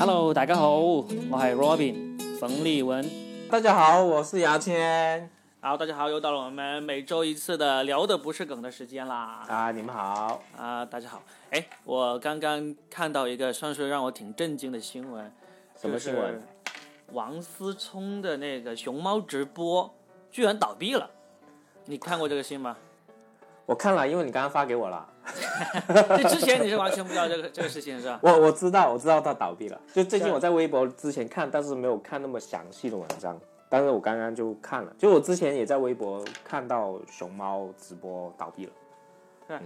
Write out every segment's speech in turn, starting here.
Hello，大家好，我係 Robin 冯立文。大家好，我是牙签。好，大家好，又到了我们每周一次的聊的不是梗的时间啦。啊，你们好。啊，大家好。哎，我刚刚看到一个算是让我挺震惊的新闻。什么新闻？王思聪的那个熊猫直播居然倒闭了。你看过这个新吗？我看了，因为你刚刚发给我了。这之前你是完全不知道这个这个事情是吧？我我知道，我知道它倒闭了。就最近我在微博之前看，但是没有看那么详细的文章。但是我刚刚就看了，就我之前也在微博看到熊猫直播倒闭了。对，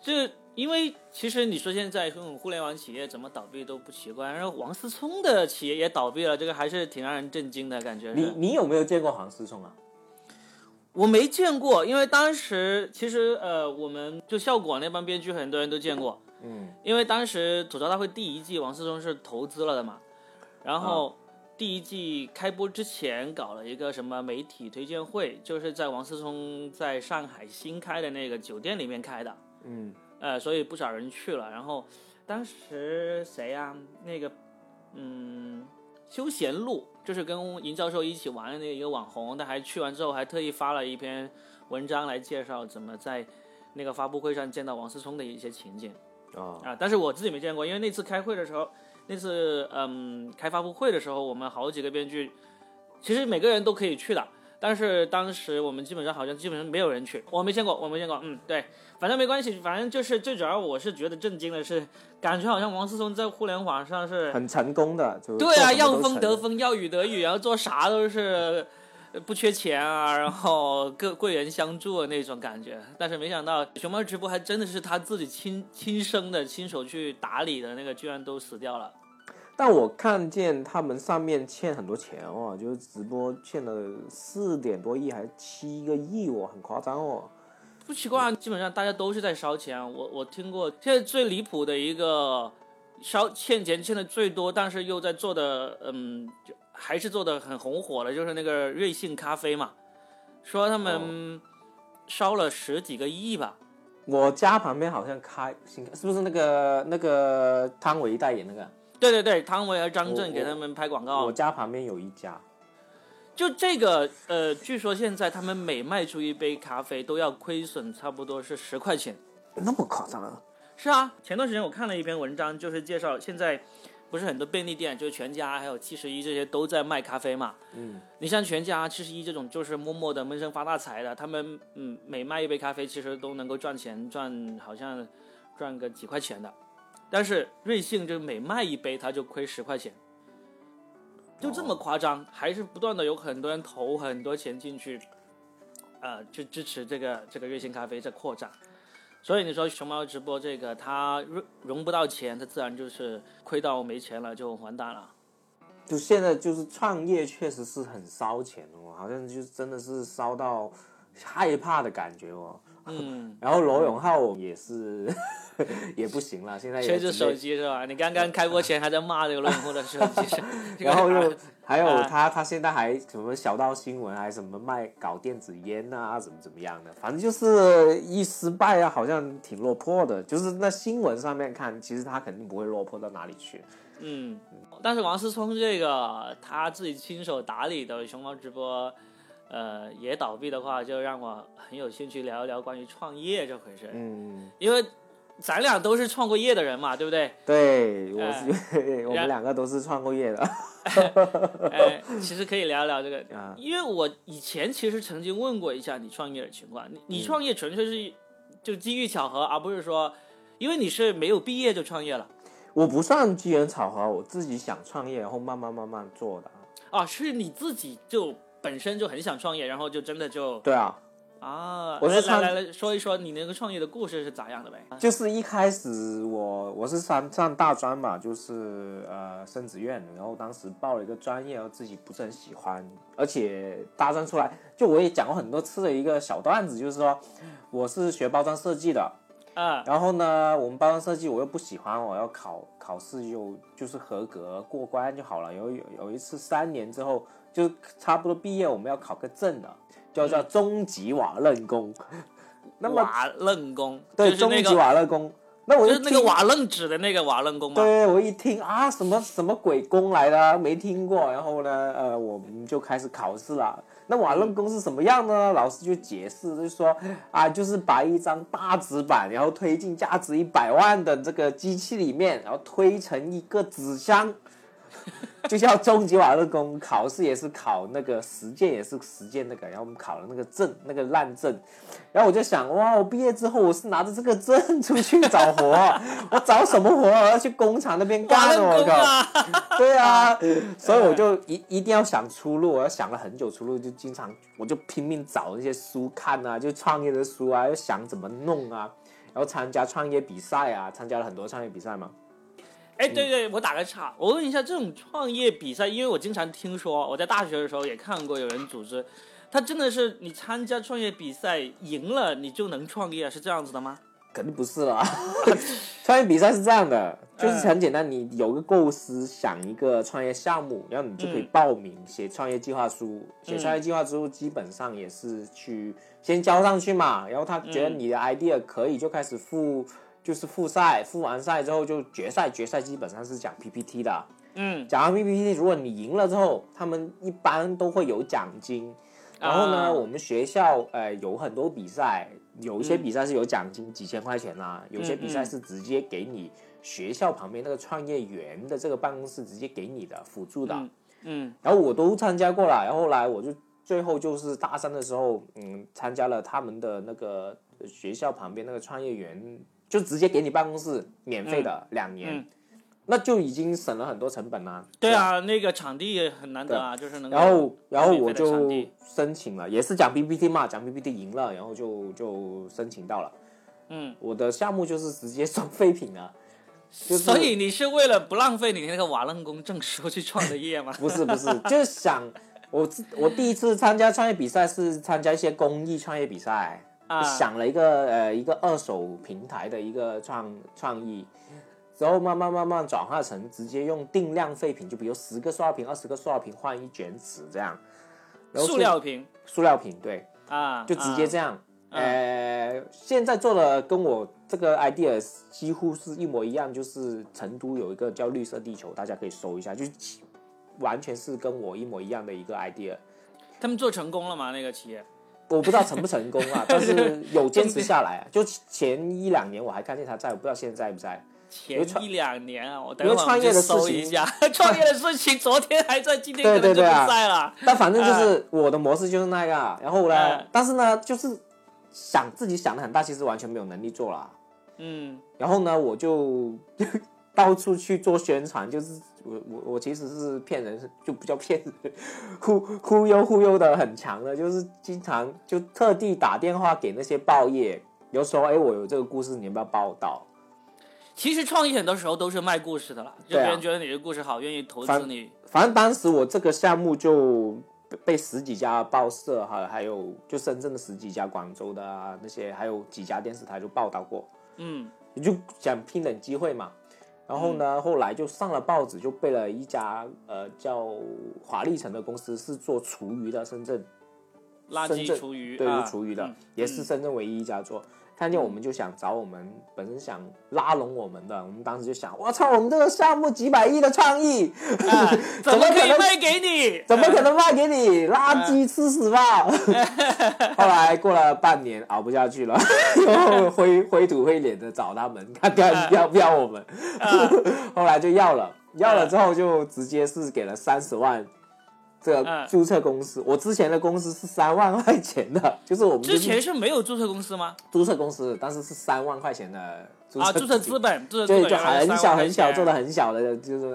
这因为其实你说现在这种互联网企业怎么倒闭都不奇怪，然后王思聪的企业也倒闭了，这个还是挺让人震惊的感觉。你你有没有见过黄思聪啊？我没见过，因为当时其实呃，我们就效果那帮编剧很多人都见过，嗯，因为当时吐槽大会第一季王思聪是投资了的嘛，然后第一季开播之前搞了一个什么媒体推荐会，就是在王思聪在上海新开的那个酒店里面开的，嗯，呃，所以不少人去了，然后当时谁呀？那个，嗯。休闲路就是跟尹教授一起玩的那一个网红，他还去完之后还特意发了一篇文章来介绍怎么在那个发布会上见到王思聪的一些情景啊啊！但是我自己没见过，因为那次开会的时候，那次嗯开发布会的时候，我们好几个编剧，其实每个人都可以去的。但是当时我们基本上好像基本上没有人去，我没见过，我没见过。嗯，对，反正没关系，反正就是最主要我是觉得震惊的是，感觉好像王思聪在互联网上是很成功的，对啊，要风得风，要雨得雨，然后做啥都是不缺钱啊，然后各贵人相助的那种感觉。但是没想到熊猫直播还真的是他自己亲亲生的亲手去打理的那个，居然都死掉了。但我看见他们上面欠很多钱哦，就是直播欠了四点多亿还是七个亿哦，很夸张哦。不奇怪，基本上大家都是在烧钱。我我听过现在最离谱的一个烧欠钱欠的最多，但是又在做的嗯，就还是做的很红火的，就是那个瑞幸咖啡嘛，说他们烧了十几个亿吧。我家旁边好像开新，是不是那个那个汤唯代言那个？对对对，汤唯和张震给他们拍广告。我家旁边有一家，就这个呃，据说现在他们每卖出一杯咖啡都要亏损差不多是十块钱，那么夸张啊？是啊，前段时间我看了一篇文章，就是介绍现在不是很多便利店，就是全家还有七十一这些都在卖咖啡嘛。嗯，你像全家、七十一这种，就是默默的闷声发大财的，他们嗯每卖一杯咖啡，其实都能够赚钱，赚好像赚个几块钱的。但是瑞幸就每卖一杯，他就亏十块钱，就这么夸张，还是不断的有很多人投很多钱进去，呃，去支持这个这个瑞幸咖啡在扩展。所以你说熊猫直播这个，它融融不到钱，它自然就是亏到没钱了，就完蛋了。就现在就是创业，确实是很烧钱哦，好像就真的是烧到害怕的感觉哦。嗯，然后罗永浩也是。也不行了，现在缺着手机是吧？你刚刚开播前还在骂这个罗永浩的手机，然后又还有他，他现在还什么小道新闻，还什么卖搞电子烟啊，怎么怎么样的，反正就是一失败啊，好像挺落魄的。就是那新闻上面看，其实他肯定不会落魄到哪里去。嗯，但是王思聪这个他自己亲手打理的熊猫直播，呃，也倒闭的话，就让我很有兴趣聊一聊关于创业这回事。嗯，因为。咱俩都是创过业的人嘛，对不对？对，我是，我们两个都是创过业的。哎，其实可以聊聊这个，因为我以前其实曾经问过一下你创业的情况。你你创业纯粹是就机遇巧合，而不是说，因为你是没有毕业就创业了。我不算机缘巧合，我自己想创业，然后慢慢慢慢做的。啊，是你自己就本身就很想创业，然后就真的就对啊。啊，我是来来来说一说你那个创业的故事是咋样的呗？就是一开始我我是上上大专嘛，就是呃升职院，然后当时报了一个专业，然后自己不是很喜欢，而且大专出来，就我也讲过很多次的一个小段子，就是说我是学包装设计的，啊，然后呢，我们包装设计我又不喜欢，我要考考试就就是合格过关就好了。有有有一次三年之后就差不多毕业，我们要考个证的。叫叫终极瓦楞工，那么瓦楞工对终极瓦楞工，那我就是那个瓦楞纸的那个瓦楞宫嘛。对，我一听啊，什么什么鬼宫来的啊，没听过。然后呢，呃，我们就开始考试了。那瓦楞宫是什么样呢？老师就解释，就说啊，就是把一张大纸板，然后推进价值一百万的这个机器里面，然后推成一个纸箱。就像中级瓦勒工，考试也是考那个实践，也是实践那个，然后我们考了那个证，那个烂证，然后我就想，哇，我毕业之后我是拿着这个证出去找活，我找什么活？我要去工厂那边干，我靠，对啊，所以我就一一定要想出路，我要想了很久出路，就经常我就拼命找那些书看啊，就创业的书啊，要想怎么弄啊，然后参加创业比赛啊，参加了很多创业比赛嘛。哎，对对，我打个岔，我问一下，这种创业比赛，因为我经常听说，我在大学的时候也看过有人组织，他真的是你参加创业比赛赢了，你就能创业，是这样子的吗？肯定不是啦，创业比赛是这样的，就是很简单，你有个构思，想一个创业项目，然后你就可以报名写创业计划书，写创业计划书基本上也是去先交上去嘛，然后他觉得你的 idea 可以，就开始付。就是复赛，复完赛之后就决赛，决赛基本上是讲 PPT 的。嗯，讲完 PPT，如果你赢了之后，他们一般都会有奖金。然后呢，我们学校呃有很多比赛，有一些比赛是有奖金，几千块钱啦；有些比赛是直接给你学校旁边那个创业园的这个办公室直接给你的辅助的。嗯，然后我都参加过了，然后后来我就最后就是大三的时候，嗯，参加了他们的那个学校旁边那个创业园。就直接给你办公室免费的两年，那就已经省了很多成本啦。对啊，那个场地也很难得啊，就是能。然后，然后我就申请了，也是讲 PPT 嘛，讲 PPT 赢了，然后就就申请到了。嗯，我的项目就是直接送废品啊。所以你是为了不浪费你那个瓦楞工证书去创的业吗？不是不是，就是想我我第一次参加创业比赛是参加一些公益创业比赛。想了一个呃一个二手平台的一个创创意，之后慢慢慢慢转化成直接用定量废品，就比如十个塑料瓶、二十个塑料瓶换一卷纸这样。塑料瓶，塑料瓶，对啊，就直接这样。呃，现在做的跟我这个 idea 几乎是一模一样，就是成都有一个叫绿色地球，大家可以搜一下，就完全是跟我一模一样的一个 idea。他们做成功了吗？那个企业？我不知道成不成功啊，但是有坚持下来啊。就前一两年我还看见他在，我不知道现在在不在。前一两年啊，我因为创业的事情，创业的事情昨天还在，今天可能就不在了。但反正就是我的模式就是那个，然后呢，但是呢，就是想自己想的很大，其实完全没有能力做了。嗯，然后呢，我就 到处去做宣传，就是。我我我其实是骗人，就不叫骗人，忽忽悠忽悠的很强的，就是经常就特地打电话给那些报业，有时候哎，我有这个故事，你要不要报道？其实创业很多时候都是卖故事的啦，就别人觉得你的故事好，愿意投资你。反正当时我这个项目就被十几家报社，还还有就深圳的十几家、广州的啊那些，还有几家电视台就报道过。嗯，你就想拼点机会嘛。然后呢，后来就上了报纸，就被了一家呃叫华丽城的公司，是做厨余的，深圳，垃圾厨余，对，厨余的，也是深圳唯一一家做。看见我们就想找我们，本身想拉拢我们的，我们当时就想，我操，我们这个项目几百亿的创意，怎么可能卖给你？怎么可能卖给你？垃圾吃屎吧！后来过了半年，熬不下去了，又灰灰土灰脸的找他们，看看要不要我们。后来就要了，要了之后就直接是给了三十万。这个注册公司，我之前的公司是三万块钱的，就是我们之前是没有注册公司吗？注册公司，但是是三万块钱的啊，注册资本，注册资本就很小很小，做的很小的，就是。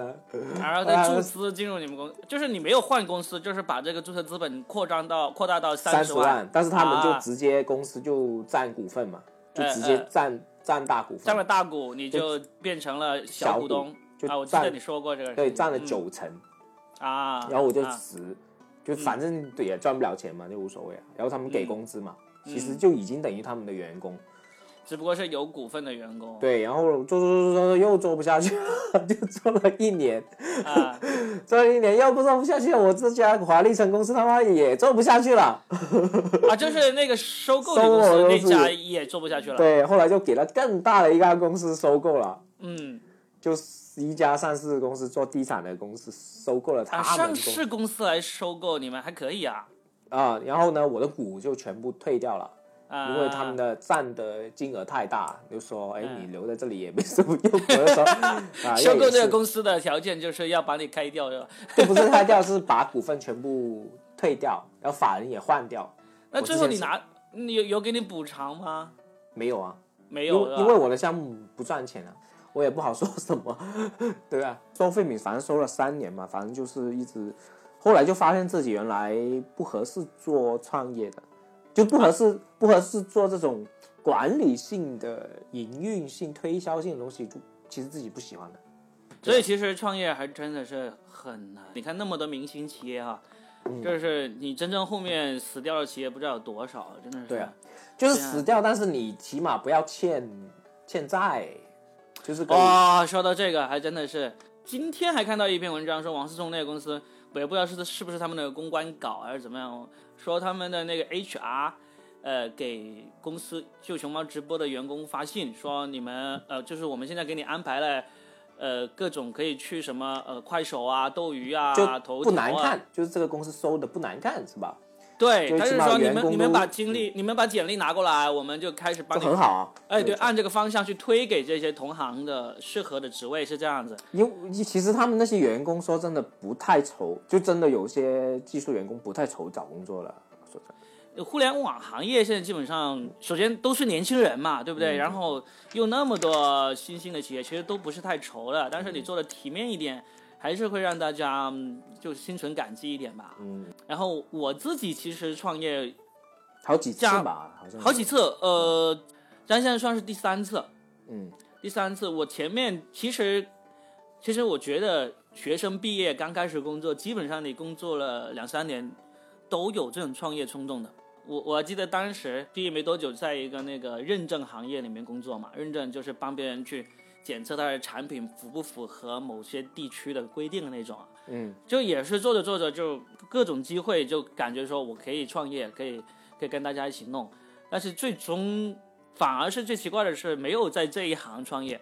然后 再注资进入你们公司，就是你没有换公司，就是把这个注册资本扩张到扩大到三十万，但是他们就直接公司就占股份嘛，就直接占占大股份，占了大股，你就变成了小股东。啊！我记得你说过这个，对，占了九成。啊，然后我就辞，就反正也赚不了钱嘛，就无所谓啊。然后他们给工资嘛，其实就已经等于他们的员工。只不过是有股份的员工。对，然后做做做做做又做不下去了，就做了一年，啊，做了一年又不做不下去，我这家华丽城公司他妈也做不下去了。啊，就是那个收购你收公司的那家也做不下去了。对，后来就给了更大的一家公司收购了，嗯，就是一家上市公司做地产的公司收购了他上市公司来收购你们还可以啊。啊，然后呢，我的股就全部退掉了。啊，因为他们的占的金额太大，就说哎，嗯你留在这里也没什么用。我就说啊，收购这个，公司的条件就是要把你开掉，是吧？就不是开掉，是把股份全部退掉，然后法人也换掉。那最后你拿，你有有给你补偿吗？没有啊，没有，因为因为我的项目不赚钱啊，我也不好说什么，对啊？收废品反正收了三年嘛，反正就是一直，后来就发现自己原来不合适做创业的，就不合适、不合适做这种管理性的、营运性、推销性的东西，就其实自己不喜欢的。所以其实创业还真的是很难。你看那么多明星企业哈、嗯就是你真正后面死掉的企业不知道有多少，真的是。对啊就是死掉，但是你起码不要欠欠债，就是可以哇，说到这个还真的是，今天还看到一篇文章说王思聪那个公司，我也不知道是是不是他们的公关搞还是怎么样，说他们的那个 HR。呃，给公司就熊猫直播的员工发信说，你们呃，就是我们现在给你安排了，呃，各种可以去什么呃快手啊、斗鱼啊、就头不条啊，难看，就是这个公司收的不难看，是吧？对，他是说你们你们把精力，你们把简历拿过来，我们就开始帮你就很好啊。哎，对，按这个方向去推给这些同行的适合的职位是这样子。因为其实他们那些员工说真的不太愁，就真的有些技术员工不太愁找工作了。说真的，互联网行业现在基本上，首先都是年轻人嘛，对不嗯对？然后又那么多新兴的企业，其实都不是太愁的。但是你做的体面一点，还是会让大家嗯就心存感激一点吧。嗯，然后我自己其实创业好几次吧，好像好几次，呃，咱现在算是第三次。嗯第三次，我前面其实，其实我觉得学生毕业刚开始工作，基本上你工作了两三年，都有这种创业冲动的。我我记得当时毕业没多久，在一个那个认证行业里面工作嘛，认证就是帮别人去检测它的产品符不符合某些地区的规定的那种啊。嗯就也是做着做着就各种机会，就感觉说我可以创业，可以可以跟大家一起弄，但是最终反而是最奇怪的是没有在这一行创业，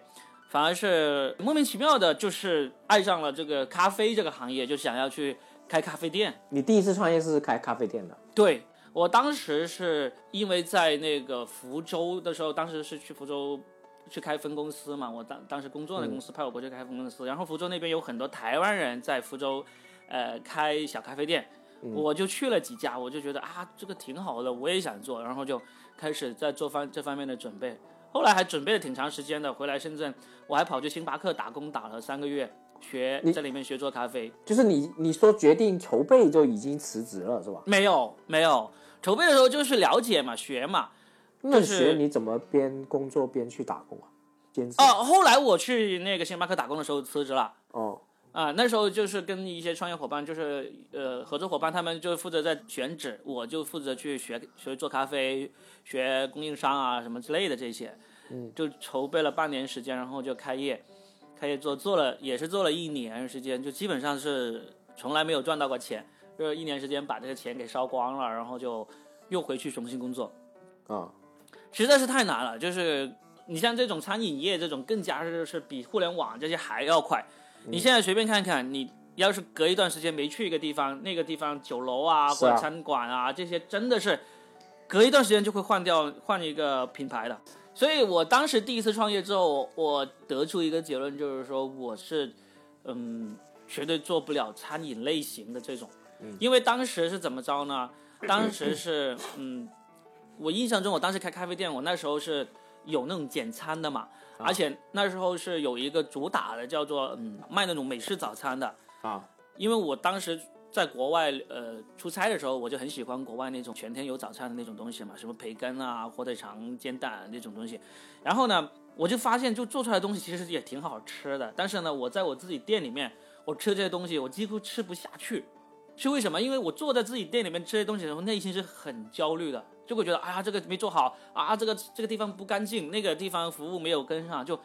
反而是莫名其妙的，就是爱上了这个咖啡这个行业，就想要去开咖啡店。你第一次创业是开咖啡店的，对我当时是因为在那个福州的时候，当时是去福州去开分公司嘛，我当当时工作的公司派我过去开分公司，然后福州那边有很多台湾人在福州，呃，开小咖啡店，我就去了几家，我就觉得啊，这个挺好的，我也想做，然后就开始在做方这方面的准备，后来还准备了挺长时间的，回来深圳，我还跑去星巴克打工打了三个月，学在里面学做咖啡。就是你你说决定筹备就已经辞职了是吧？没有没有，筹备的时候就是了解嘛，学嘛。那就是学你怎么边工作边去打工啊？兼职哦，后来我去那个星巴克打工的时候辞职了。哦啊、那时候就是跟一些创业伙伴，就是呃合作伙伴，他们就负责在选址，我就负责去学学做咖啡，学供应商啊什么之类的这些，嗯，就筹备了半年时间，然后就开业，开业做做了也是做了一年时间，就基本上是从来没有赚到过钱，就是一年时间把这个钱给烧光了，然后就又回去重新工作，啊实在是太难了。就是你像这种餐饮业这种，更加是是比互联网这些还要快。你现在随便看看，你要是隔一段时间没去一个地方，那个地方酒楼啊或者餐馆啊这些，真的是隔一段时间就会换掉换一个品牌的。所以我当时第一次创业之后，我得出一个结论，就是说我是嗯绝对做不了餐饮类型的这种，因为当时是怎么着呢？当时是嗯。我印象中，我当时开咖啡店，我那时候是有那种简餐的嘛，而且那时候是有一个主打的，叫做嗯卖那种美式早餐的。啊因为我当时在国外呃出差的时候，我就很喜欢国外那种全天有早餐的那种东西嘛，什么培根啊、火腿肠、煎蛋那种东西。然后呢，我就发现就做出来的东西其实也挺好吃的，但是呢，我在我自己店里面，我吃这些东西我几乎吃不下去。是为什么？因为我坐在自己店里面吃这些东西的时候，内心是很焦虑的，就会觉得哎呀这个没做好啊，这个这个地方不干净，那个地方服务没有跟上，就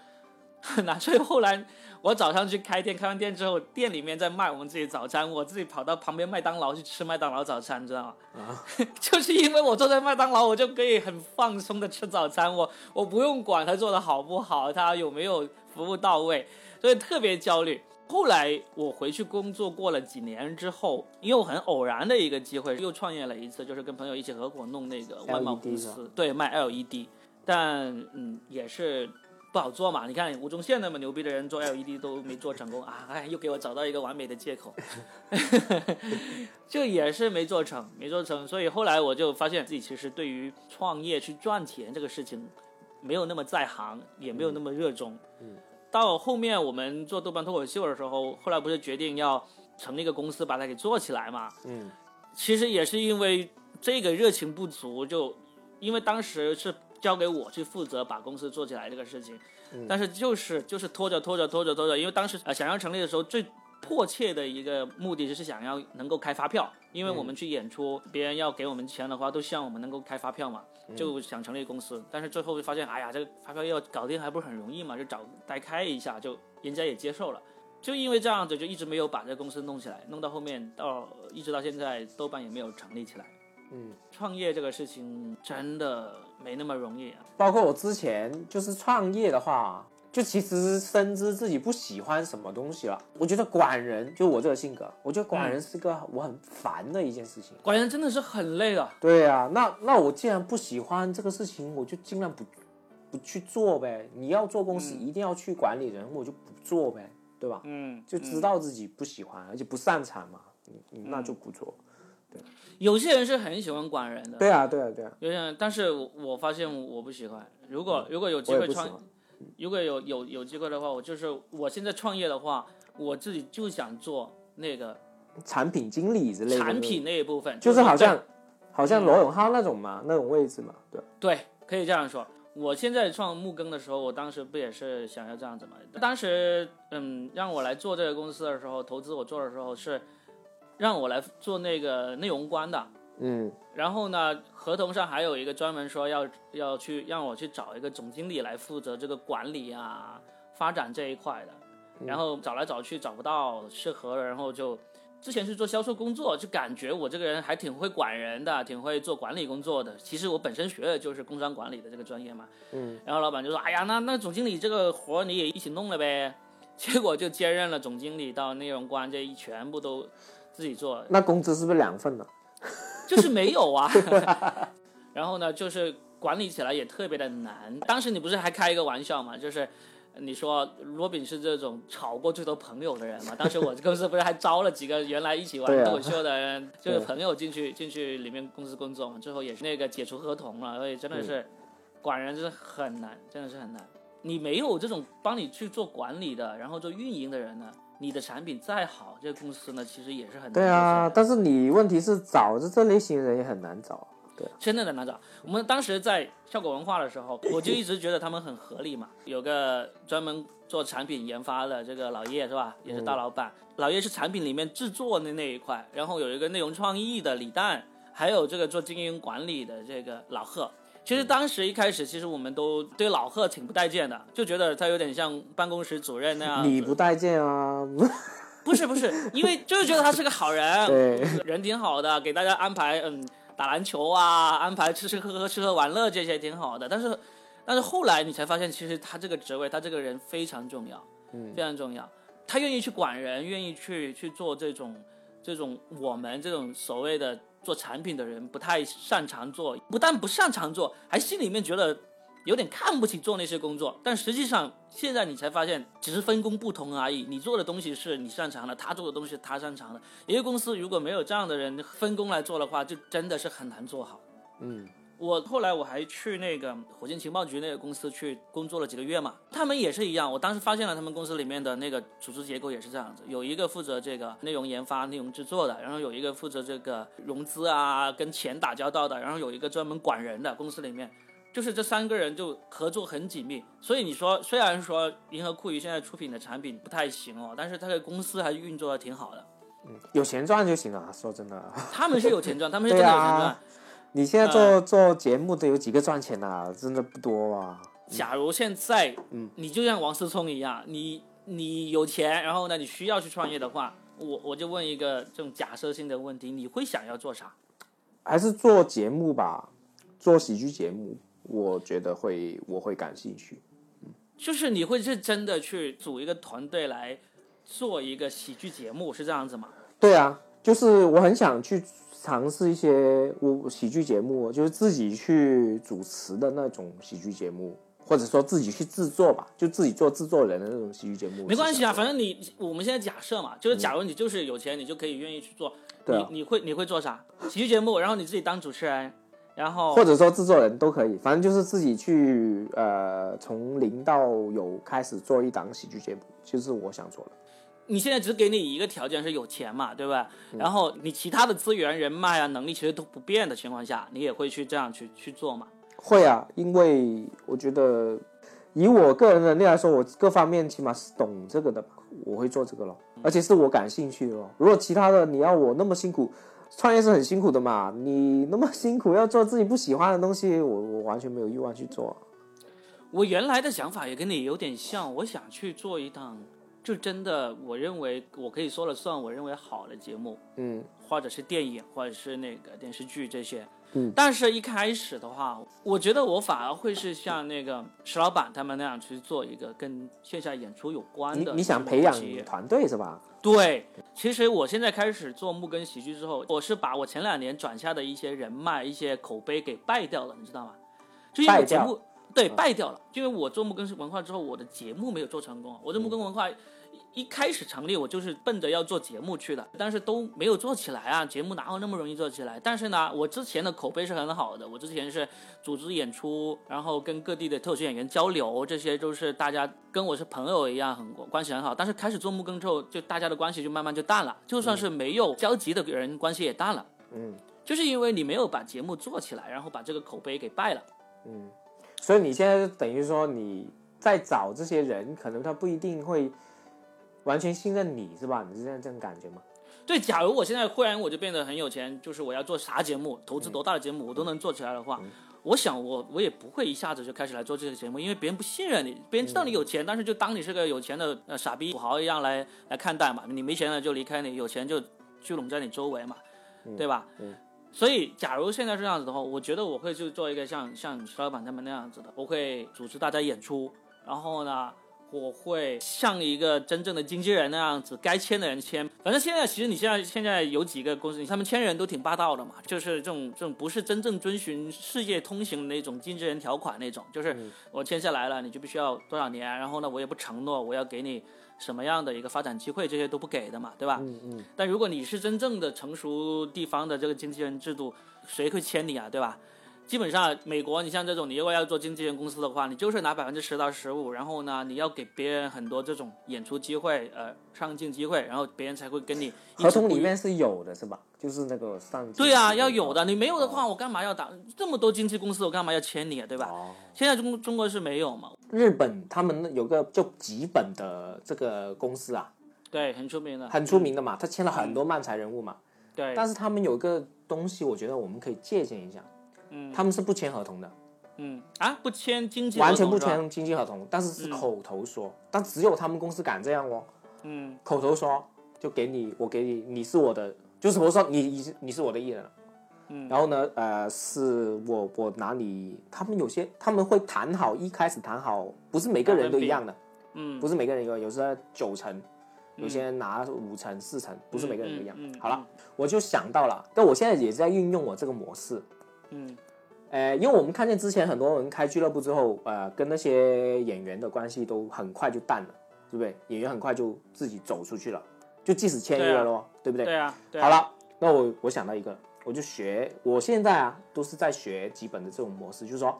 很难。所以后来我早上去开店，开完店之后，店里面在卖我们自己早餐，我自己跑到旁边麦当劳去吃麦当劳早餐，你知道吗？啊，就是因为我坐在麦当劳，我就可以很放松的吃早餐，我我不用管他做的好不好，他有没有服务到位，所以特别焦虑。后来我回去工作过了几年之后，因为很偶然的一个机会又创业了一次，就是跟朋友一起合伙弄那个外贸公司，对，卖 LED，但嗯也是不好做嘛。你看吴宗宪那么牛逼的人做 LED 都没做成功啊，哎，又给我找到一个完美的借口，就也是没做成，没做成。所以后来我就发现自己其实对于创业去赚钱这个事情没有那么在行，也没有那么热衷。嗯到后面我们做豆瓣脱口秀的时候，后来不是决定要成立一个公司把它给做起来嘛？嗯。其实也是因为这个热情不足，就因为当时是交给我去负责把公司做起来这个事情，嗯。但是就是就是拖着拖着拖着拖着，因为当时呃想要成立的时候最迫切的一个目的就是想要能够开发票，因为我们去演出，别人要给我们钱的话，都希望我们能够开发票嘛，就想成立公司，但是最后发现，哎呀，这个发票要搞定还不是很容易嘛，就找代开一下，就人家也接受了。就因为这样子，就一直没有把这个公司弄起来，弄到后面到一直到现在，豆瓣也没有成立起来。嗯，创业这个事情真的没那么容易啊。包括我之前就是创业的话，就其实深知自己不喜欢什么东西了。我觉得管人，就我这个性格，我觉得管人是个我很烦的一件事情。管人真的是很累的。对啊，那那我既然不喜欢这个事情，我就尽量不不去做呗。你要做公司，一定要去管理人，我就不做呗，对吧？嗯，就知道自己不喜欢，而且不擅长嘛，那就不做。有些人是很喜欢管人的，对啊，对啊，对啊，有些人，但是我我发现我不喜欢。如果如果有机会创我也不喜欢，。如果有有有机会的话，我就是我现在创业的话，我自己就想做那个产品经理之类的，产品那一部分，就是好像好像罗永浩那种嘛，那种位置嘛，对。对，可以这样说。我现在创木更的时候，我当时不也是想要这样子嘛？当时嗯，让我来做这个公司的时候，投资我做的时候是让我来做那个内容官的。嗯然后呢，合同上还有一个专门说要要去让我去找一个总经理来负责这个管理啊、发展这一块的。然后找来找去找不到适合的，然后就之前是做销售工作，就感觉我这个人还挺会管人的，挺会做管理工作的。其实我本身学的就是工商管理的这个专业嘛。嗯。然后老板就说：“哎呀，那那总经理这个活你也一起弄了呗。”结果就兼任了总经理到内容官这一全部都自己做，那工资是不是两份呢？就是没有啊。然后呢，就是管理起来也特别的难。当时你不是还开一个玩笑嘛，就是你说罗宾是这种炒过最多朋友的人嘛。当时我公司不是还招了几个原来一起玩脱口秀的人，就是朋友进去进去里面公司工作嘛。最后也是那个解除合同了，所以真的是管人真的很难，真的是很难。你没有这种帮你去做管理的，然后做运营的人呢，你的产品再好，这个公司呢其实也是很难对啊，但是你问题是找这这类型的人也很难找。对，真的很难找。我们当时在效果文化的时候，我就一直觉得他们很合理嘛。有个专门做产品研发的这个老叶是吧，也是大老板。老叶是产品里面制作的那一块，然后有一个内容创意的李诞，还有这个做经营管理的这个老贺。其实当时一开始，其实我们都对老贺挺不待见的，就觉得他有点像办公室主任那样。你不待见啊？不是不是，因为就是觉得他是个好人，人挺好的，给大家安排嗯打篮球啊，安排吃吃喝喝、吃喝玩乐这些挺好的。但是，但是后来你才发现，其实他这个职位，他这个人非常重要，嗯非常重要。他愿意去管人，愿意去去做这种这种我们这种所谓的做产品的人不太擅长做，不但不擅长做，还心里面觉得有点看不起做那些工作。但实际上，现在你才发现，只是分工不同而已。你做的东西是你擅长的，他做的东西是他擅长的。一个公司如果没有这样的人分工来做的话，就真的是很难做好。嗯我后来我还去那个火箭情报局那个公司去工作了几个月嘛，他们也是一样。我当时发现了他们公司里面的那个组织结构也是这样子，有一个负责这个内容研发、内容制作的，然后有一个负责这个融资啊、跟钱打交道的，然后有一个专门管人的。公司里面就是这三个人就合作很紧密。所以你说，虽然说银河酷鱼现在出品的产品不太行哦，但是它的公司还是运作的挺好的。有钱赚就行了。说真的，他们是有钱赚，他们是真的有钱赚。你现在做、做节目的有几个赚钱啊？真的不多啊。假如现在，嗯，你就像王思聪一样，你你有钱，然后呢，你需要去创业的话，我我就问一个这种假设性的问题，你会想要做啥？还是做节目吧，做喜剧节目，我觉得会我会感兴趣。嗯就是你会是真的去组一个团队来做一个喜剧节目，是这样子吗？对啊，就是我很想去尝试一些我喜剧节目，就是自己去主持的那种喜剧节目，或者说自己去制作吧，就自己做制作人的那种喜剧节目。没关系啊，反正你我们现在假设嘛，就是假如你就是有钱，你就可以愿意去做。对啊你你会你会做啥？喜剧节目，然后你自己当主持人，然后或者说制作人都可以，反正就是自己去呃从零到有开始做一档喜剧节目，就是我想做的。你现在只给你一个条件是有钱嘛，对吧？然后你其他的资源、人脉啊、能力其实都不变的情况下，你也会去这样去去做嘛？会啊，因为我觉得以我个人能力来说，我各方面起码是懂这个的吧，我会做这个咯，而且是我感兴趣的咯。如果其他的你要我那么辛苦，创业是很辛苦的嘛，你那么辛苦要做自己不喜欢的东西，我我完全没有欲望去做。我原来的想法也跟你有点像，我想去做一档，就真的我认为我可以说了算，我认为好的节目，嗯，或者是电影，或者是那个电视剧这些。嗯，但是一开始的话，我觉得我反而会是像那个石老板他们那样去做一个跟线下演出有关的你你想培养团队是吧？对，其实我现在开始做木根喜剧之后，我是把我前两年转下的一些人脉、一些口碑给败掉了，你知道吗？就因为败掉节目对败掉了，因为我做木根文化之后，我的节目没有做成功。我做木根文化一一开始成立，我就是奔着要做节目去的，但是都没有做起来啊，节目哪有那么容易做起来？但是呢，我之前的口碑是很好的，我之前是组织演出，然后跟各地的特殊演员交流，这些都是大家跟我是朋友一样，很关系很好。但是开始做木根之后，就大家的关系就慢慢就淡了，就算是没有交集的人，关系也淡了。嗯，就是因为你没有把节目做起来，然后把这个口碑给败了。所以你现在等于说你在找这些人，可能他不一定会完全信任你是吧？你是这样这种感觉吗？对，假如我现在忽然我就变得很有钱，就是我要做啥节目，投资多大的节目我都能做起来的话，我想我我也不会一下子就开始来做这个节目，因为别人不信任你，别人知道你有钱，但是就当你是个有钱的呃傻逼土豪一样来来看待嘛，你没钱了就离开你，有钱就聚拢在你周围嘛，对吧？嗯所以，假如现在是这样子的话，我觉得我会去做一个像像石老板他们那样子的，我会组织大家演出，然后呢，我会像一个真正的经纪人那样子，该签的人签。反正现在其实你现在现在有几个公司，他们签人都挺霸道的嘛，就是这种这种不是真正遵循世界通行的那种经纪人条款那种，就是我签下来了，你就必须要多少年，然后呢，我也不承诺我要给你什么样的一个发展机会，这些都不给的嘛，对吧？嗯嗯，但如果你是真正的成熟地方的这个经纪人制度，谁会签你啊，对吧？基本上，美国你像这种，你如果要做经纪人公司的话，你就是拿百分之十到十五，然后呢，你要给别人很多这种演出机会、呃上镜机会，然后别人才会跟你合同里面是有的是吧？就是那个上对啊，要有的，你没有的话，我干嘛要打这么多经纪公司？我干嘛要签你啊，对吧？哦，现在中中国是没有嘛？日本他们有个就吉本的这个公司啊，对，很出名的，很出名的嘛，他签了很多漫才人物嘛。对，但是他们有个东西，我觉得我们可以借鉴一下。嗯。他们是不签合同的，嗯。啊，不签经济合同完全不，签经济合同，但是是口头说，但只有他们公司敢这样哦。嗯。口头说就给你，我给你，你是我的，就是我说你你是你是我的艺人。了。嗯。然后呢，呃，是我我拿你，他们有些他们会谈好，一开始谈好，不是每个人都一样的，嗯，不是每个人一样，有时候九成，有些人拿五成、四成，不是每个人都一样。嗯好了，我就想到了，但我现在也在运用我这个模式。嗯呃，因为我们看见之前很多人开俱乐部之后，呃，跟那些演员的关系都很快就淡了，对不对？演员很快就自己走出去了，就即使签约了咯，对不对？对啊，对啊好，了，那我我想到一个，我就学，我现在啊都是在学基本的这种模式，就是说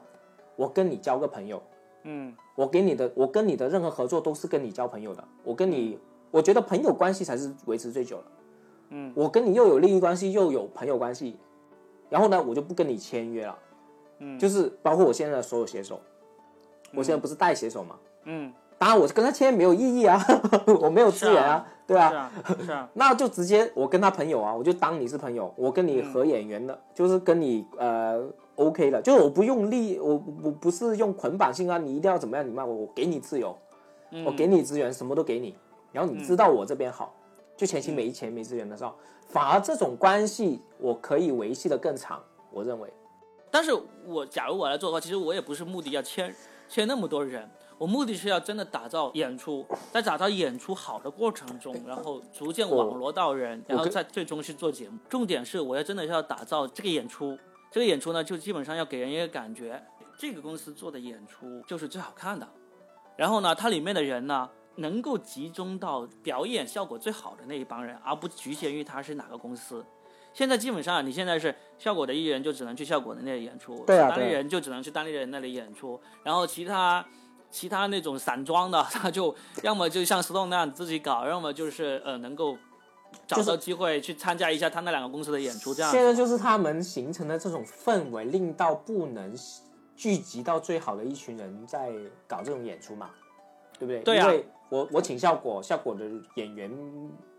我跟你交个朋友，嗯我给你的，我跟你的任何合作都是跟你交朋友的，我跟你，我觉得朋友关系才是维持最久的。嗯，我跟你又有利益关系，又有朋友关系，然后呢，我就不跟你签约了。嗯。就是包括我现在的所有写手，我现在不是带写手嘛，嗯。当然我跟他签没有意义啊，我没有资源啊，对啊，是啊，那就直接我跟他朋友啊，我就当你是朋友，我跟你合演员的，就是跟你呃 OK 了，就是我不用利，我我不是用捆绑性啊，你一定要怎么样，你骂我，我给你自由，我给你资源，什么都给你，然后你知道我这边好，就前期没钱没资源的时候，反而这种关系我可以维系的更长，我认为。但是我假如我来做的话，其实我也不是目的要签签那么多人，我目的是要真的打造演出，在打造演出好的过程中，然后逐渐网罗到人，然后再最终去做节目。重点是我要真的是要打造这个演出，这个演出呢，就基本上要给人一个感觉，这个公司做的演出就是最好看的。然后呢，它里面的人呢，能够集中到表演效果最好的那一帮人，而不局限于他是哪个公司。现在基本上，你现在是效果的艺人，就只能去效果的那里演出；对啊，单立人就只能去单立人那里演出。然后其他其他那种散装的，他就要么就像 Stone 那样自己搞，要么就是呃能够找到机会去参加一下他那两个公司的演出。这样现在就是他们形成的这种氛围，令到不能聚集到最好的一群人在搞这种演出嘛，对不对？对啊。因为我我请效果，效果的演员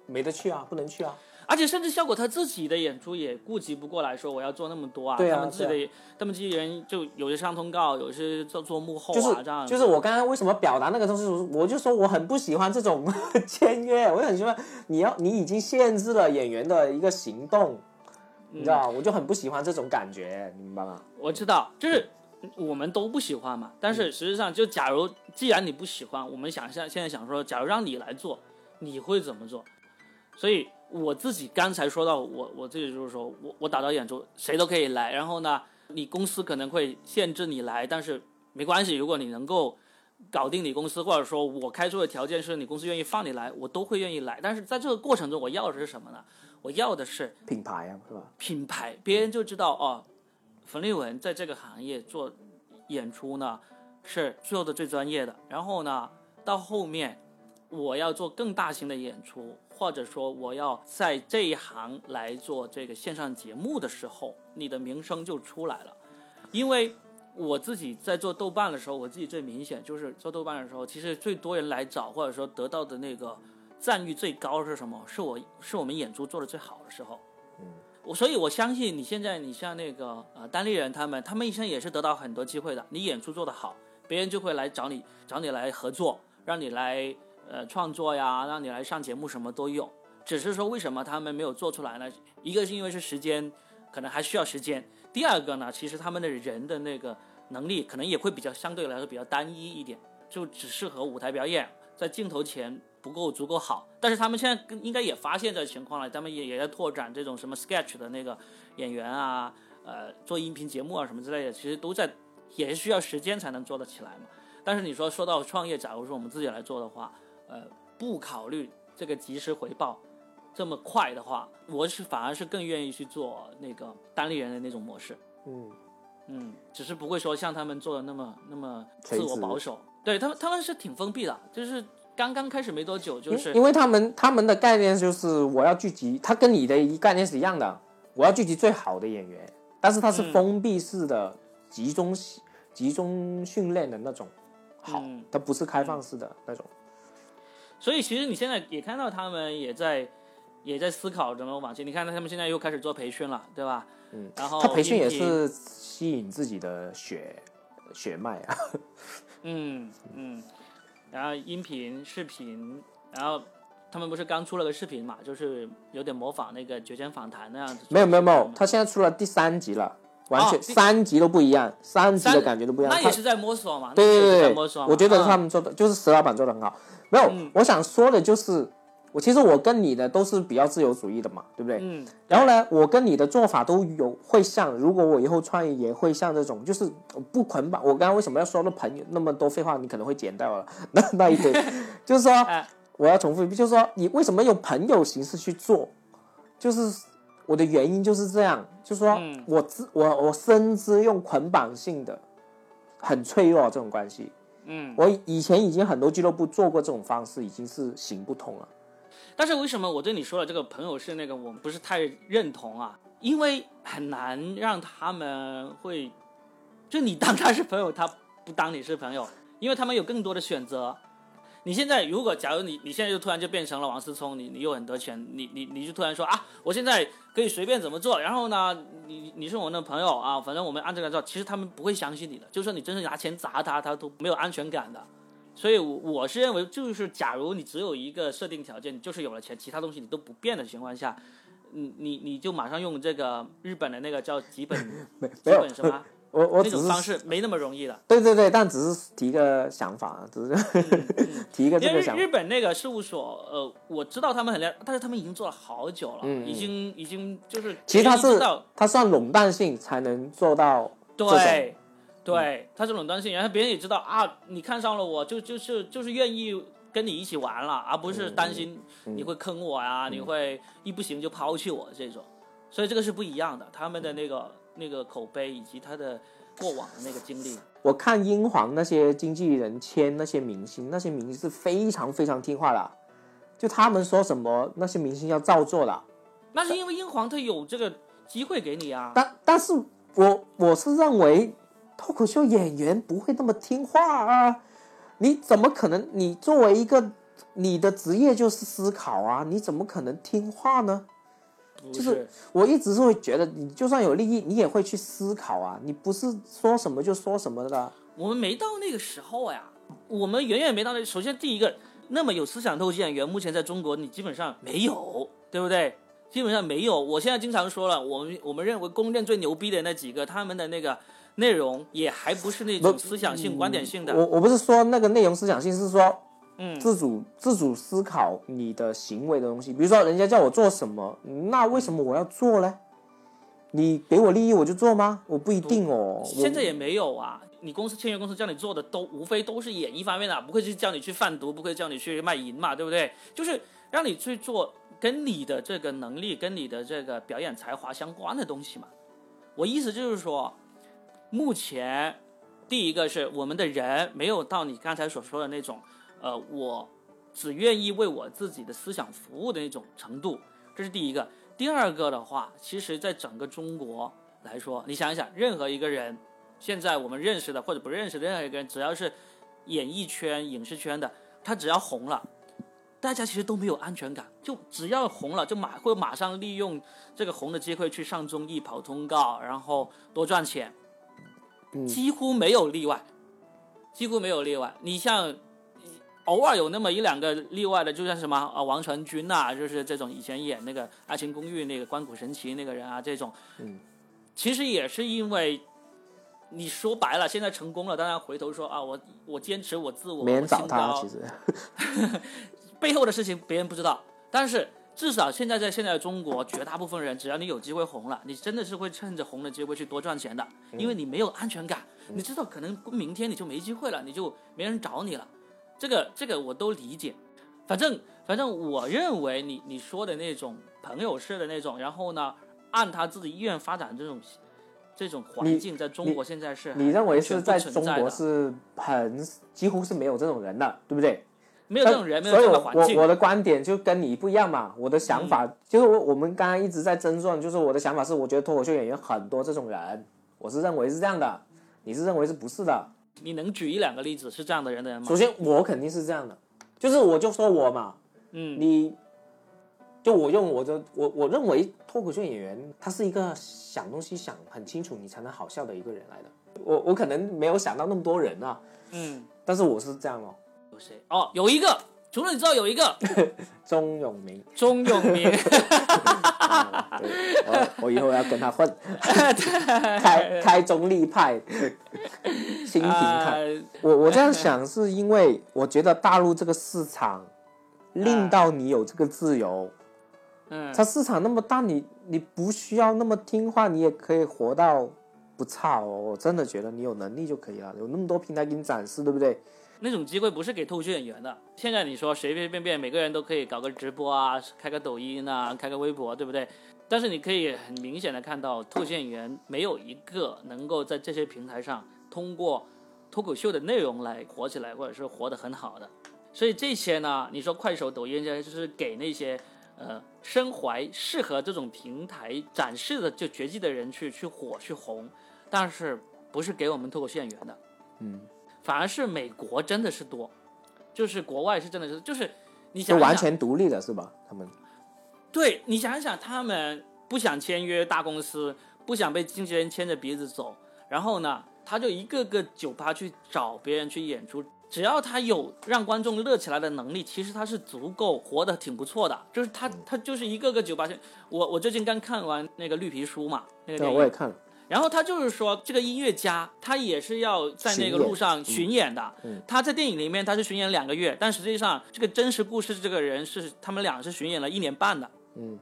没得去啊，不能去啊。而且甚至效果他自己的演出也顾及不过来，说我要做那么多啊。对啊。他们自己的，他们这些人就有些上通告，有些做做幕后啊，这样。就是我刚刚为什么表达那个东西，我就说我很不喜欢这种 签约，我很喜欢你要你已经限制了演员的一个行动，你知道，我就很不喜欢这种感觉，你明白吗？我知道，就是我们都不喜欢嘛。但是实际上，就假如既然你不喜欢，我们想现现在想说，假如让你来做，你会怎么做？所以。我自己刚才说到，我我自己就是说我我打到演出谁都可以来，然后呢，你公司可能会限制你来，但是没关系，如果你能够搞定你公司，或者说我开出的条件是你公司愿意放你来，我都会愿意来。但是在这个过程中，我要的是什么呢？我要的是品牌啊，是吧？品牌，别人就知道哦，冯立文在这个行业做演出呢是做的最专业的。然后呢，到后面我要做更大型的演出。或者说我要在这一行来做这个线上节目的时候，你的名声就出来了。因为我自己在做豆瓣的时候，我自己最明显就是做豆瓣的时候，其实最多人来找或者说得到的那个赞誉最高是什么？是我是我们演出做的最好的时候。嗯，我所以我相信你现在你像那个呃单立人他们，他们一生也是得到很多机会的。你演出做得好，别人就会来找你，找你来合作，让你来。呃，创作呀，让你来上节目，什么都有。只是说，为什么他们没有做出来呢？一个是因为是时间，可能还需要时间。第二个呢，其实他们的人的那个能力，可能也会比较相对来说比较单一一点，就只适合舞台表演，在镜头前不够足够好。但是他们现在应该也发现这情况了，他们也也在拓展这种什么 sketch 的那个演员啊，呃，做音频节目啊什么之类的，其实都在，也是需要时间才能做得起来嘛。但是你说说到创业，假如说我们自己来做的话，呃，不考虑这个及时回报这么快的话，我是反而是更愿意去做那个单立人的那种模式。嗯嗯，只是不会说像他们做的那么那么自我保守。对他们，他们是挺封闭的，就是刚刚开始没多久，就是因为他们他们的概念就是我要聚集，他跟你的一概念是一样的，我要聚集最好的演员，但是他是封闭式的集中集中训练的那种，好，它不是开放式的那种。所以其实你现在也看到他们也在也在思考怎么往前。你看他们现在又开始做培训了，对吧？嗯。然后他培训也是吸引自己的血血脉啊。嗯嗯。然后音频、视频，然后他们不是刚出了个视频嘛，就是有点模仿那个《绝间访谈》那样子。没有没有没有，他现在出了第三集了，完全三级都不一样，三级的感觉都不一样。那也是在摸索嘛。对对对。摸索。我觉得他们做的就是石老板做的很好。没有，我想说的就是，我其实我跟你的都是比较自由主义的嘛，对不对？嗯。然后呢，我跟你的做法都有会像，如果我以后创业也会像这种，就是不捆绑。我刚刚为什么要说那朋友那么多废话？你可能会剪掉了 那那一堆，就是说我要重复一遍，就是说你为什么用朋友形式去做？就是我的原因就是这样，就是说我知我我深知用捆绑性的很脆弱这种关系。嗯，我以前已经很多俱乐部做过这种方式，已经是行不通了。但是为什么我对你说的这个朋友是那个，我们不是太认同啊？因为很难让他们会，就你当他是朋友，他不当你是朋友，因为他们有更多的选择，你现在如果假如你你现在就突然就变成了王思聪，你你有很多钱，你你你就突然说啊，我现在可以随便怎么做，然后呢，你你是我的朋友啊，反正我们按这个做，其实他们不会相信你的，就算你真是拿钱砸他，他都没有安全感的。所以我我是认为，就是假如你只有一个设定条件，你就是有了钱，其他东西你都不变的情况下，你你你就马上用这个日本的那个叫基本 没基本什么那我我只是种方式没那么容易的。对对对，但只是提个想法，只是 提一个这因为个想法。日。本那个事务所，呃，我知道他们很厉害，但是他们已经做了好久了，已经已经就是其实他是知道它算垄断性才能做到对对，他是垄断性，然后别人也知道啊，你看上了我就就是就是愿意跟你一起玩了，而不是担心嗯。你会坑我呀，你会一不行就抛弃我这种，所以这个是不一样的，他们的那个那个口碑以及他的过往的那个经历，我看英皇那些经纪人签那些明星，那些明星是非常非常听话的，就他们说什么，那些明星要照做的。那是因为英皇他有这个机会给你啊，但但是我我是认为脱口秀演员不会那么听话啊！你怎么可能？你作为一个你的职业就是思考啊，你怎么可能听话呢？不就是我一直是会觉得，你就算有利益，你也会去思考啊，你不是说什么就说什么的。我们没到那个时候呀，我们远远没到那。首先，第一个，那么有思想透析演员，目前在中国你基本上没有，对不对？基本上没有。我现在经常说了，我们我们认为公认最牛逼的那几个，他们的那个内容也还不是那种思想性、观点性的。我我不是说那个内容思想性，是说嗯，自主自主思考你的行为的东西。比如说，人家叫我做什么，那为什么我要做呢？你给我利益我就做吗？我不一定哦。现在也没有啊。你公司签约公司叫你做的都无非都是演艺方面的，不会去叫你去贩毒，不会叫你去卖淫嘛，对不对？就是让你去做跟你的这个能力、跟你的这个表演才华相关的东西嘛。我意思就是说，目前第一个是我们的人没有到你刚才所说的那种，呃，我只愿意为我自己的思想服务的那种程度，这是第一个。第二个的话，其实在整个中国来说，你想一想，任何一个人，现在我们认识的或者不认识的任何一个人，只要是演艺圈、影视圈的，他只要红了。大家其实都没有安全感，就只要红了，就马会马上利用这个红的机会去上综艺、跑通告，然后多赚钱，嗯几乎没有例外，几乎没有例外。你像偶尔有那么一两个例外的，就像什么啊王传君呐、就是这种以前演那个《爱情公寓》那个关谷神奇那个人啊，这种，嗯，其实也是因为。你说白了，现在成功了，当然回头说啊，我我坚持我自我，没人找他，高其实。背后的事情别人不知道，但是至少现在在现在的中国，绝大部分人只要你有机会红了，你真的是会趁着红的机会去多赚钱的，因为你没有安全感，你知道可能明天你就没机会了，你就没人找你了，这个这个我都理解，反正反正我认为你你说的那种朋友式的那种，然后呢，按他自己意愿发展这种这种环境，在中国现在是你认为是在中国是很几乎是没有这种人的，对不对？没有这种人，没有这样的环境我，我的观点就跟你不一样嘛。我的想法、就是我我们刚刚一直在争论，就是我的想法是，我觉得脱口秀演员很多这种人，我是认为是这样的，你是认为是不是的？你能举一两个例子是这样的人的人吗首？先我肯定是这样的，就是我就说我嘛，嗯，你就我用我的我我认为脱口秀演员他是一个想东西想很清楚你才能好笑的一个人来的。我我可能没有想到那么多人啊，嗯。但是我是这样哦。有谁？哦，有一个，除了你知道有一个 钟永明，钟永明，嗯我我以后要跟他混，开开中立派，清平派。呃我我这样想是因为我觉得大陆这个市场令到你有这个自由，嗯，它市场那么大，你你不需要那么听话，你也可以活到不差哦。我真的觉得你有能力就可以了，有那么多平台给你展示，对不对？那种机会不是给脱口秀演员的。现在你说随随便便每个人都可以搞个直播啊，开个抖音啊，开个微博，对不对？但是你可以很明显的看到，脱口秀演员没有一个能够在这些平台上通过脱口秀的内容来火起来，或者是活得很好的。所以这些呢，你说快手、抖音这些，就是给那些呃身怀适合这种平台展示的就绝技的人去去火去红，但是不是给我们脱口秀演员的。嗯，反而是美国真的是多，就是国外是真的是就是你想想完全独立的是吧？他们对你想一想，他们不想签约大公司，不想被经纪人牵着鼻子走，然后呢，他就一个个酒吧去找别人去演出。只要他有让观众乐起来的能力，其实他是足够活得挺不错的。就是他，他就是一个个酒吧去。我我最近刚看完那个绿皮书嘛，那个，电影，我也看了。然后他就是说，这个音乐家他也是要在那个路上巡演的。嗯他在电影里面他是巡演两个月，但实际上这个真实故事这个人是他们俩是巡演了一年半的。嗯，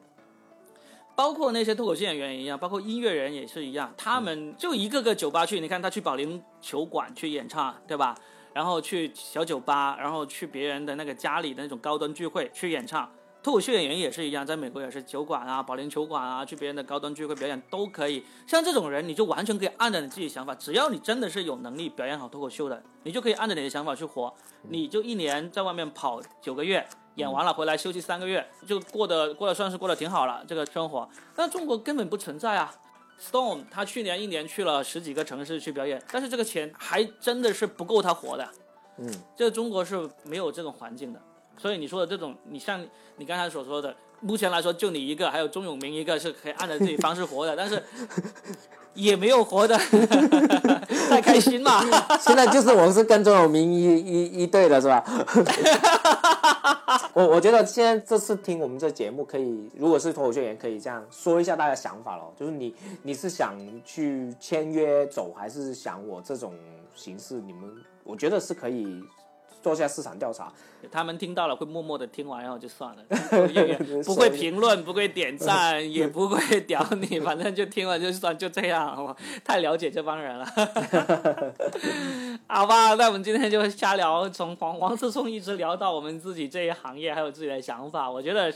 包括那些脱口秀演员也一样，包括音乐人也是一样，他们就一个个酒吧去，你看他去保龄球馆去演唱，对吧？然后去小酒吧，然后去别人的那个家里的那种高端聚会去演唱。脱口秀演员也是一样，在美国也是酒馆啊、保龄球馆啊，去别人的高端聚会表演都可以。像这种人，你就完全可以按照你自己想法，只要你真的是有能力表演好脱口秀的，你就可以按照你的想法去活。你就一年在外面跑九个月，演完了回来休息三个月，就过得过得算是过得挺好了这个生活。但中国根本不存在啊。Stone 他去年一年去了十几个城市去表演，但是这个钱还真的是不够他活的。嗯，这个中国是没有这种环境的，所以你说的这种，你像你刚才所说的，目前来说就你一个，还有钟永明一个是可以按照自己方式活的，但是也没有活的 太开心嘛。现在就是我是跟钟永明一一一队的是吧？我我觉得现在这次听我们这节目，可以如果是脱口秀演员，可以这样说一下大家想法咯，就是你你是想去签约走，还是想我这种形式？你们我觉得是可以做下市场调查。他们听到了会默默的听完，然后就算了，不会评论，不会点赞，也不会屌你，反正就听了就算，就这样，我太了解这帮人了。好吧，那我们今天就瞎聊，从黄黄思聪一直聊到我们自己这一行业，还有自己的想法。我觉得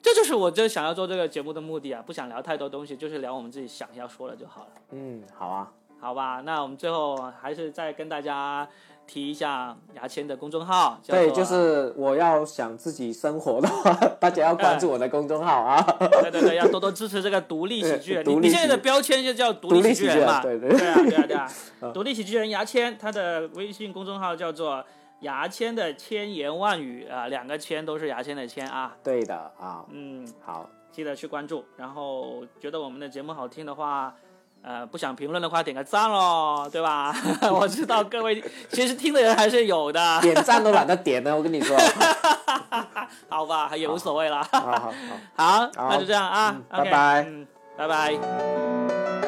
这就是我就想要做这个节目的目的啊，不想聊太多东西，就是聊我们自己想要说的就好了。嗯，好啊，好吧，那我们最后还是再跟大家提一下牙签的公众号，对，就是我要想自己生活的话，大家要关注我的公众号啊。对对对，要多多支持这个 独立喜剧人。你你现在的标签就叫独立喜剧人嘛？对对对啊对啊对 啊！独立喜剧人牙签，他的微信公众号叫做牙签的千言万语啊，两个签都是牙签的签啊。对的啊，嗯，好，记得去关注。然后觉得我们的节目好听的话。呃，不想评论的话，点个赞喽，对吧？我知道各位其实听的人还是有的，点赞都懒得点呢，我跟你说。好吧，也无所谓了。好好好。好，好 那就这样啊拜拜嗯，拜拜。